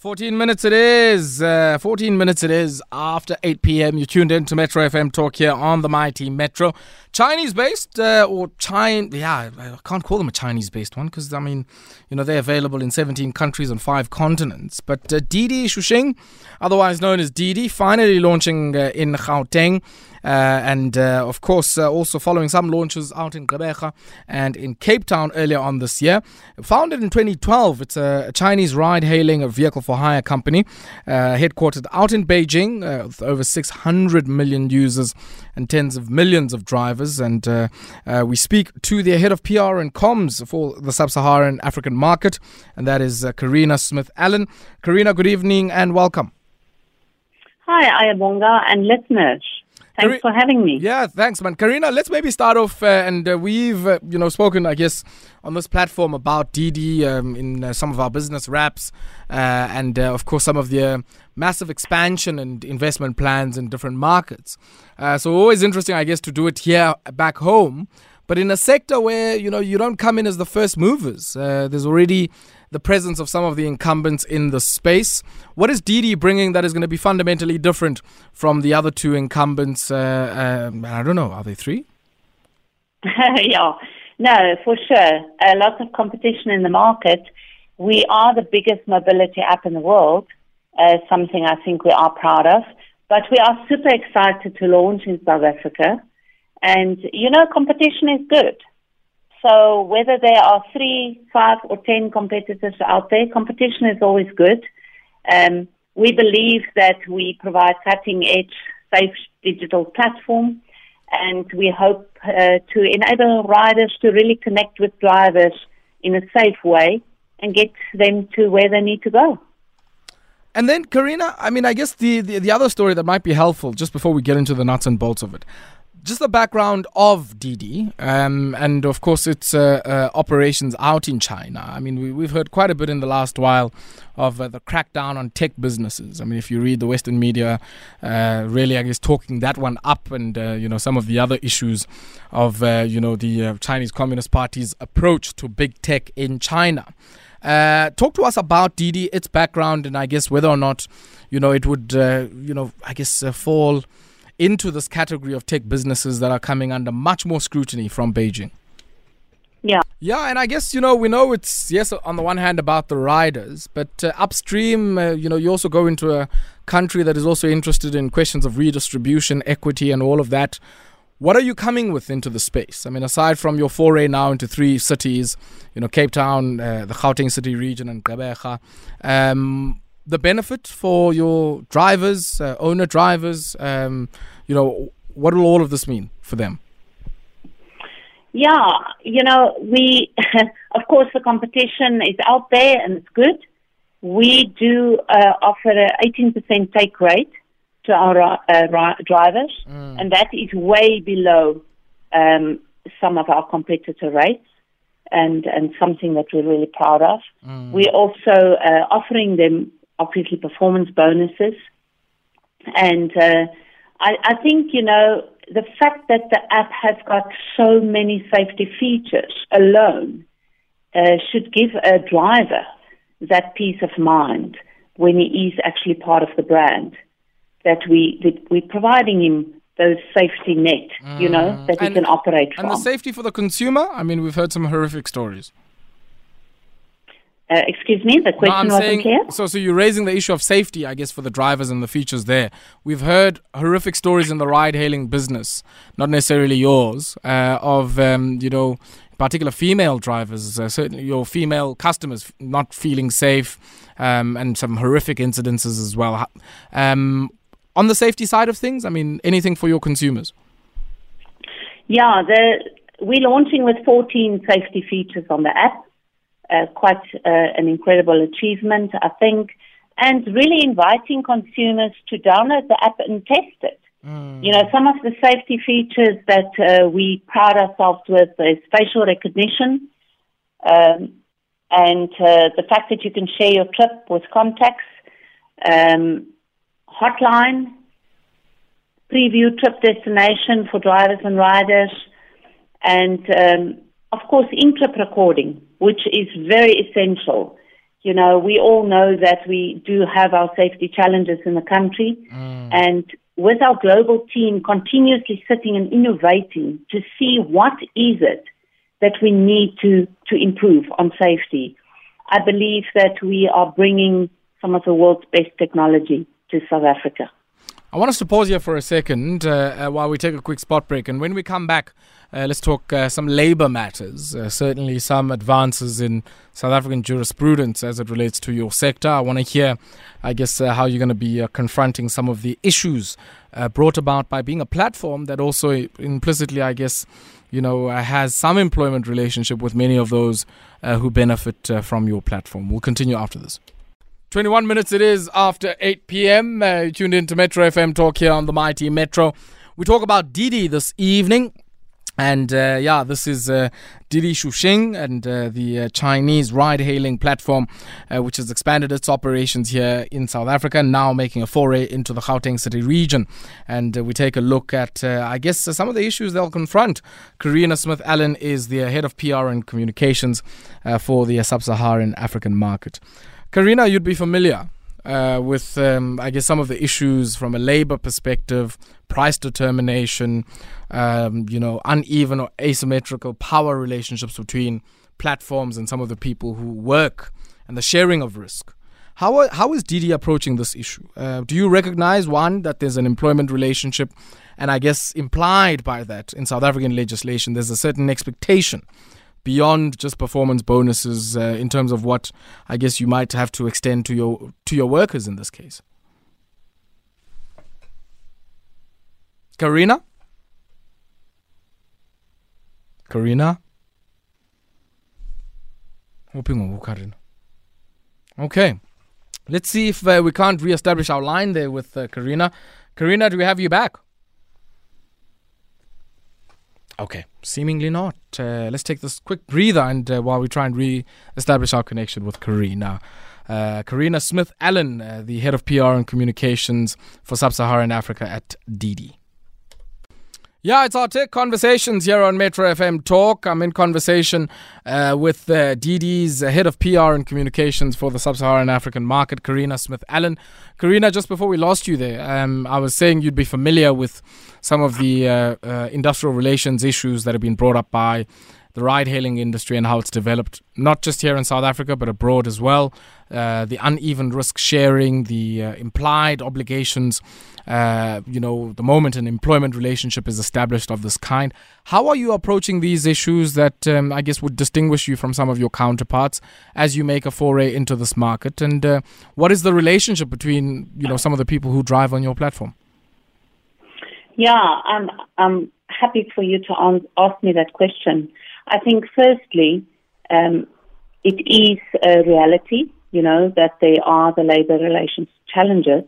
14 minutes it is. Uh, 14 minutes it is after 8 p.m. You tuned in to Metro FM Talk here on the Mighty Metro. Chinese based uh, or China, yeah, I can't call them a Chinese based one because, I mean, you know, they're available in 17 countries on five continents. But uh, Didi otherwise known as Didi, finally launching uh, in Gauteng. Uh, and uh, of course, uh, also following some launches out in Gqeberha and in Cape Town earlier on this year. Founded in 2012, it's a, Chinese ride hailing vehicle for hire company, headquartered out in Beijing with over 600 million users and tens of millions of drivers. And we speak to their head of PR and comms for the sub Saharan African market, and that is Carina Smith Allin. Carina, good evening and welcome. Hi, Ayabonga and listeners. Thanks for having me. Yeah, thanks, man. Carina, let's maybe start off, uh, and uh, we've, uh, you know, spoken, I guess, on this platform about DiDi um, in uh, some of our business wraps, uh, and uh, of course, some of the massive expansion and investment plans in different markets. so, always interesting, I guess, to do it here back home. But in a sector where, you know, you don't come in as the first movers, there's already the presence of some of the incumbents in the space. What is Didi bringing that is going to be fundamentally different from the other two incumbents? Uh, uh, I don't know, are they three? yeah, no, for sure. A lot of competition in the market. We are the biggest mobility app in the world, uh, something I think we are proud of. But we are super excited to launch in South Africa. And, you know, competition is good. So whether there are three, five, or ten competitors out there, competition is always good. Um, we believe that we provide cutting edge, safe digital platform, and we hope uh, to enable riders to really connect with drivers in a safe way and get them to where they need to go. And then, Carina, I mean, I guess the, the, the other story that might be helpful just before we get into the nuts and bolts of it just the background of Didi, um, and of course its uh, uh, operations out in China. I mean, we, have heard quite a bit in the last while of uh, the crackdown on tech businesses. I mean, if you read the Western media, uh, really, I guess talking that one up, and uh, you know some of the other issues of uh, you know the Chinese Communist Party's approach to big tech in China. talk to us about Didi, its background, and I guess whether or not you know it would you know I guess fall into this category of tech businesses that are coming under much more scrutiny from Beijing. Yeah. Yeah, and I guess, you know, we know it's, yes, on the one hand about the riders, but uh, upstream, uh, you know, you also go into a country that is also interested in questions of redistribution, equity, and all of that. What are you coming with into the space? I mean, aside from your foray now into three cities, you know, Cape Town, uh, the Gauteng city region, and Gqeberha, um, the benefit for your drivers, uh, owner drivers? Um, you know, what will all of this mean for them? Yeah, you know, we, of course, the competition is out there and it's good. We do uh, offer an 18% take rate to our uh, drivers, mm. and that is way below um, some of our competitor rates. And, and something that we're really proud of. Mm. We're also uh, offering them obviously performance bonuses. And uh, I, I think, you know, the fact that the app has got so many safety features alone uh, should give a driver that peace of mind when he is actually part of the brand. That we that we're providing him those safety net, mm. you know, mm. that and, he can operate from. And the safety for the consumer. I mean, we've heard some horrific stories. Uh, excuse me, the question no, wasn't saying, clear. So, so you're raising the issue of safety, I guess, for the drivers and the features there. We've heard horrific stories in the ride-hailing business, not necessarily yours, uh, of um, you know, particular female drivers, uh, certainly your female customers not feeling safe, um, and some horrific incidences as well. Um, on the safety side of things, I mean, anything for your consumers? Yeah, the, we're launching with 14 safety features on the app uh, quite uh, an incredible achievement, I think, and really inviting consumers to download the app and test it. Mm. You know, some of the safety features that uh, we pride ourselves with is facial recognition, um, and uh, the fact that you can share your trip with contacts, um, hotline, preview trip destination for drivers and riders, and um, of course, in trip recording which is very essential You know, we all know that we do have our safety challenges in the country, mm. and with our global team continuously sitting and innovating to see what is it that we need to, to improve on safety. I believe that we are bringing some of the world's best technology to South Africa. I want us to pause here for a second uh, uh, while we take a quick spot break. And when we come back, uh, let's talk uh, some labor matters. Uh, certainly, some advances in South African jurisprudence as it relates to your sector. I want to hear, I guess, how you're going to be confronting some of the issues brought about by being a platform that also implicitly, I guess, you know, has some employment relationship with many of those who benefit from your platform. We'll continue after this. 21 minutes it is after 8 p.m. Uh, tuned in to Metro FM Talk here on the Mighty Metro. We talk about Didi this evening. And uh, yeah, this is uh, Didi Chuxing and uh, the uh, Chinese ride hailing platform, uh, which has expanded its operations here in South Africa, now making a foray into the Gauteng City region. And uh, we take a look at, I guess, some of the issues they'll confront. Carina Smith Allin is the head of PR and communications for the sub Saharan African market. Carina, you'd be familiar uh, with, um, I guess, some of the issues from a labor perspective, price determination, um, you know, uneven or asymmetrical power relationships between platforms and some of the people who work and the sharing of risk. How, how is Didi approaching this issue? Uh, do you recognize, one, that there's an employment relationship? And I guess implied by that in South African legislation, there's a certain expectation beyond just performance bonuses uh, in terms of what I guess you might have to extend to your to your workers in this case. Carina? Carina? Okay. Let's see if uh, we can't re-establish our line there with uh, Carina. Carina, do we have you back? Okay, seemingly not. Uh, let's take this quick breather and uh, while we try and re-establish our connection with Carina. Uh, Carina Smith Allin, uh, the head of PR and communications for Sub-Saharan Africa at Didi. Yeah, it's our tech conversations here on Metro FM Talk. I'm in conversation uh, with uh, Didi's head of PR and communications for the sub-Saharan African market, Carina Smith Allin. Carina, just before we lost you there, um, I was saying you'd be familiar with some of the uh, uh industrial relations issues that have been brought up by the ride hailing industry and how it's developed, not just here in South Africa, but abroad as well. Uh, the uneven risk sharing, the uh, implied obligations, uh, you know, the moment an employment relationship is established of this kind. How are you approaching these issues that um, I guess would distinguish you from some of your counterparts as you make a foray into this market? And uh, what is the relationship between, you know, some of the people who drive on your platform? Yeah, I'm, I'm happy for you to ask me that question. I think, firstly, um, it is a reality, you know, that there are the labor relations challenges.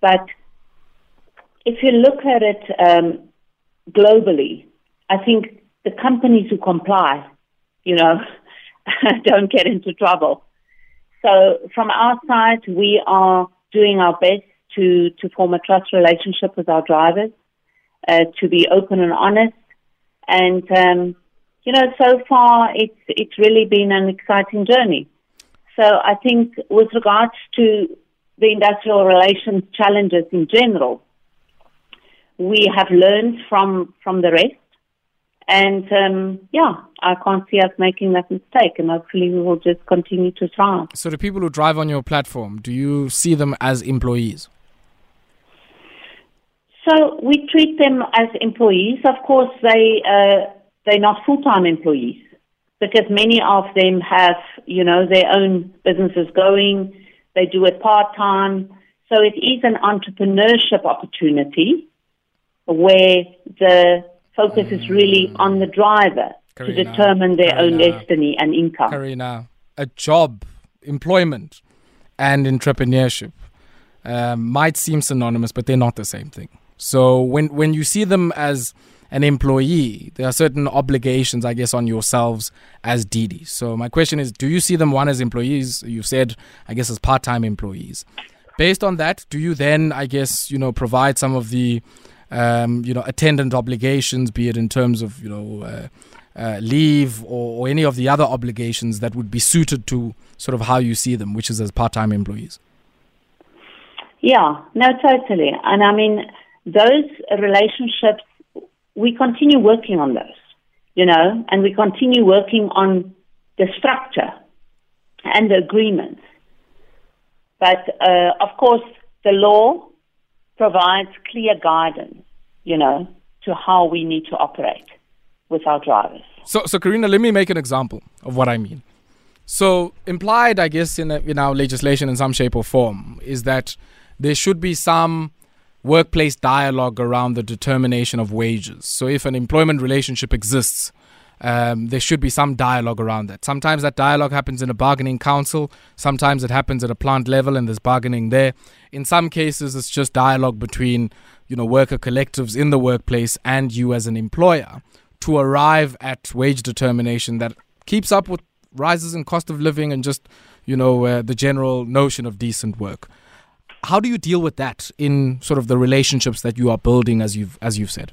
But if you look at it um, globally, I think the companies who comply, you know, don't get into trouble. So from our side, we are doing our best to, to form a trust relationship with our drivers, uh, to be open and honest, and um, you know, so far it's it's really been an exciting journey. So I think with regards to the industrial relations challenges in general, we have learned from from the rest. And um, yeah, I can't see us making that mistake, and hopefully we will just continue to try. So, the people who drive on your platform, do you see them as employees? So we treat them as employees. Of course, they uh, they're not full-time employees because many of them have, you know, their own businesses going. They do it part-time. So it is an entrepreneurship opportunity where the focus is really on the driver Carina, to determine their Carina, own destiny and income. Carina, a job, employment, and entrepreneurship um, might seem synonymous, but they're not the same thing. So when when you see them as an employee, there are certain obligations, I guess, on yourselves as Didi. So my question is, do you see them one as employees? You said, I guess, as part-time employees. Based on that, do you then, I guess, you know, provide some of the, um, you know, attendant obligations, be it in terms of, you know, uh, uh, leave or, or, any of the other obligations that would be suited to sort of how you see them, which is as part time employees? Yeah, no, totally. And I mean, those relationships, we continue working on those, you know, and we continue working on the structure and the agreements. But uh, of course, the law provides clear guidance, you know, to how we need to operate with our drivers. So, so Carina, let me make an example of what I mean. So, implied, I guess, in, a, in our legislation in some shape or form is that there should be some workplace dialogue around the determination of wages. So, if an employment relationship exists, um, there should be some dialogue around that. Sometimes that dialogue happens in a bargaining council. Sometimes it happens at a plant level and there's bargaining there. In some cases, it's just dialogue between, you know, worker collectives in the workplace and you as an employer to arrive at wage determination that keeps up with rises in cost of living and just, you know, uh, the general notion of decent work. How do you deal with that in sort of the relationships that you are building, as you've as you've said?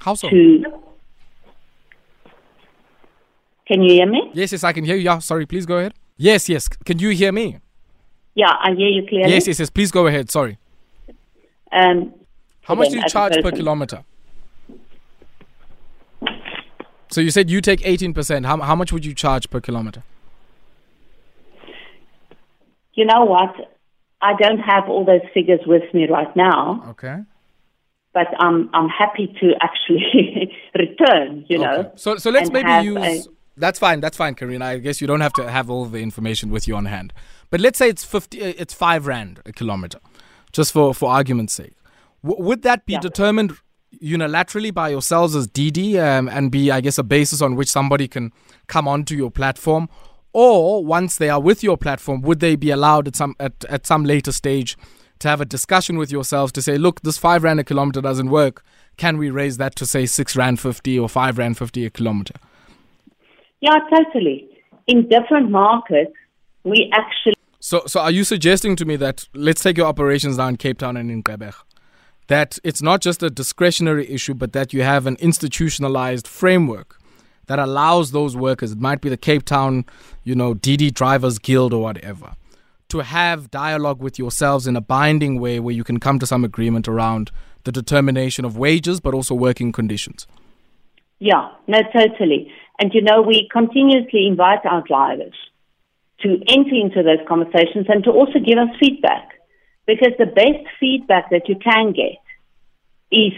How so? Can you hear me? Yes, yes, I can hear you. Yeah, sorry, please go ahead. Yes, yes. Can you hear me? Yeah, I hear you clearly. Yes, yes, yes. Please go ahead. Sorry. Um, How much do you charge per kilometer? So you said you take 18%. How, how much would you charge per kilometer? You know what? I don't have all those figures with me right now. Okay. But I'm I'm happy to actually return, you okay. know. So so let's maybe use that's fine. That's fine, Carina. I guess you don't have to have all the information with you on hand. But let's say it's fifty. Uh, it's five rand a kilometer, just for for argument's sake. W- would that be yeah. determined unilaterally by yourselves as DiDi um, and be, I guess, a basis on which somebody can come onto your platform? Or once they are with your platform, would they be allowed at some at, at some later stage to have a discussion with yourselves to say, look, this five rand a kilometer doesn't work. Can we raise that to say six rand fifty or five rand fifty a kilometer? Yeah, totally. In different markets, we actually. So, so are you suggesting to me that let's take your operations down in Cape Town and in Gqeberha, that it's not just a discretionary issue, but that you have an institutionalized framework that allows those workers, it might be the Cape Town, you know, DiDi Drivers Guild or whatever, to have dialogue with yourselves in a binding way where you can come to some agreement around the determination of wages, but also working conditions. Yeah, no, totally. And you know, we continuously invite our drivers to enter into those conversations and to also give us feedback. Because the best feedback that you can get is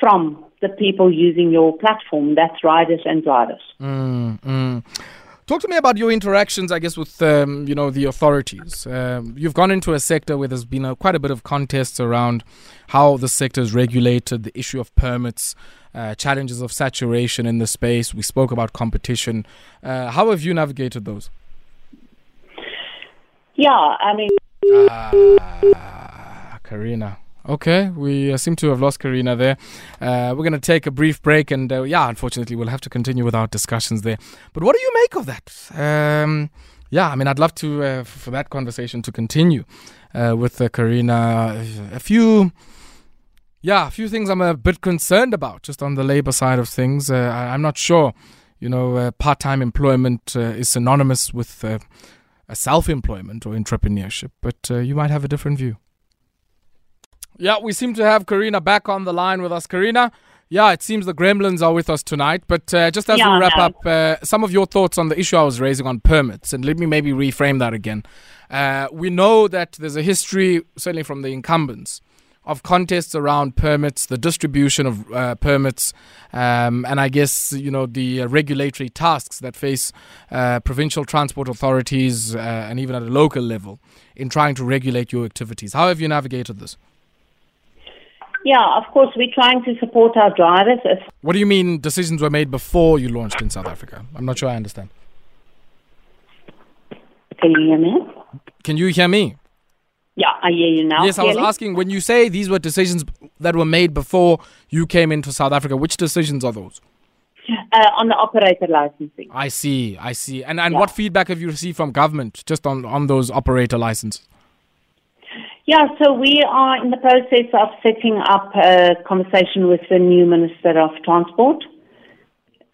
from the people using your platform. That's riders and drivers. Mm, mm. Talk to me about your interactions, I guess, with um, you know the authorities. Um, you've gone into a sector where there's been a, quite a bit of contests around how the sector is regulated, the issue of permits, uh, challenges of saturation in the space. We spoke about competition. Uh, how have you navigated those? Yeah, I mean. Ah, Carina. Okay, we uh, seem to have lost Carina there. Uh, we're going to take a brief break, and uh, yeah, unfortunately, we'll have to continue with our discussions there. But what do you make of that? Um, yeah, I mean, I'd love to uh, for that conversation to continue uh, with uh, Carina. A few yeah, a few things I'm a bit concerned about just on the labor side of things. I, am not sure, you know, uh, part time employment is synonymous with uh, self employment or entrepreneurship, but you might have a different view. Yeah, we seem to have Carina back on the line with us. Carina, yeah, it seems the gremlins are with us tonight. But uh, just as yeah, we wrap no. up, uh, some of your thoughts on the issue I was raising on permits, and let me maybe reframe that again. Uh, we know that there's a history, certainly from the incumbents, of contests around permits, the distribution of uh, permits, um, and I guess you know the uh, regulatory tasks that face uh, provincial transport authorities uh, and even at a local level in trying to regulate your activities. How have you navigated this? Yeah, of course, we're trying to support our drivers. What do you mean decisions were made before you launched in South Africa? I'm not sure I understand. Can you hear me? Can you hear me? Yeah, I hear you now. Yes, I was asking when you say these were decisions that were made before you came into South Africa, which decisions are those? Uh, on the operator licensing. I see, I see. And and yeah. what feedback have you received from government just on, on those operator licenses? Yeah, so we are in the process of setting up a conversation with the new Minister of Transport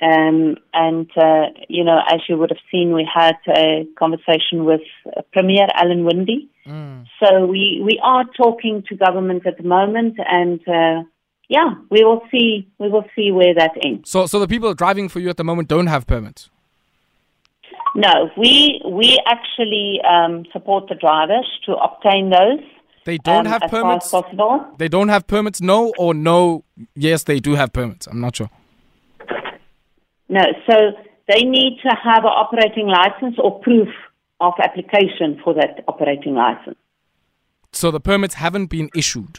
Um, and, uh, you know, as you would have seen, we had a conversation with Premier Alan Winde. Mm. So we, we are talking to government at the moment and, uh, yeah, we will see, we will see where that ends. So, so the people driving for you at the moment don't have permits? No, we, we actually, um, support the drivers to obtain those. They don't um, have permits. possible. They don't have permits. No or no. Yes, they do have permits. I'm not sure. No, so they need to have an operating license or proof of application for that operating license. So the permits haven't been issued?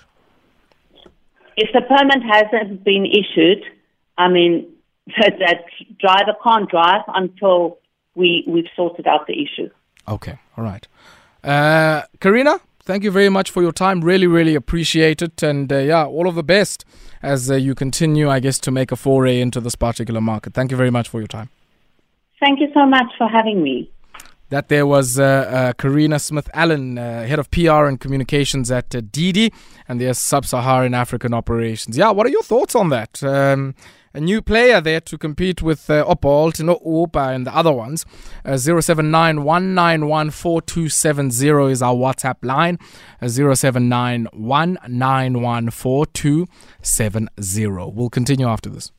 If the permit hasn't been issued, I mean, that, that driver can't drive until we, we've sorted out the issue. Okay, all right. Uh, Carina, thank you very much for your time. Really, really appreciate it. And uh, yeah, all of the best as uh, you continue, I guess, to make a foray into this particular market. Thank you very much for your time. Thank you so much for having me. That there was uh, uh, Carina Smith Allin, uh, head of PR and communications at uh, DiDi, and their sub Saharan African operations. Yeah, what are your thoughts on that? Um, a new player there to compete with uh, Opalt, no Upa, and the other ones. Uh, 079 is our WhatsApp line. Uh, 079 We'll continue after this.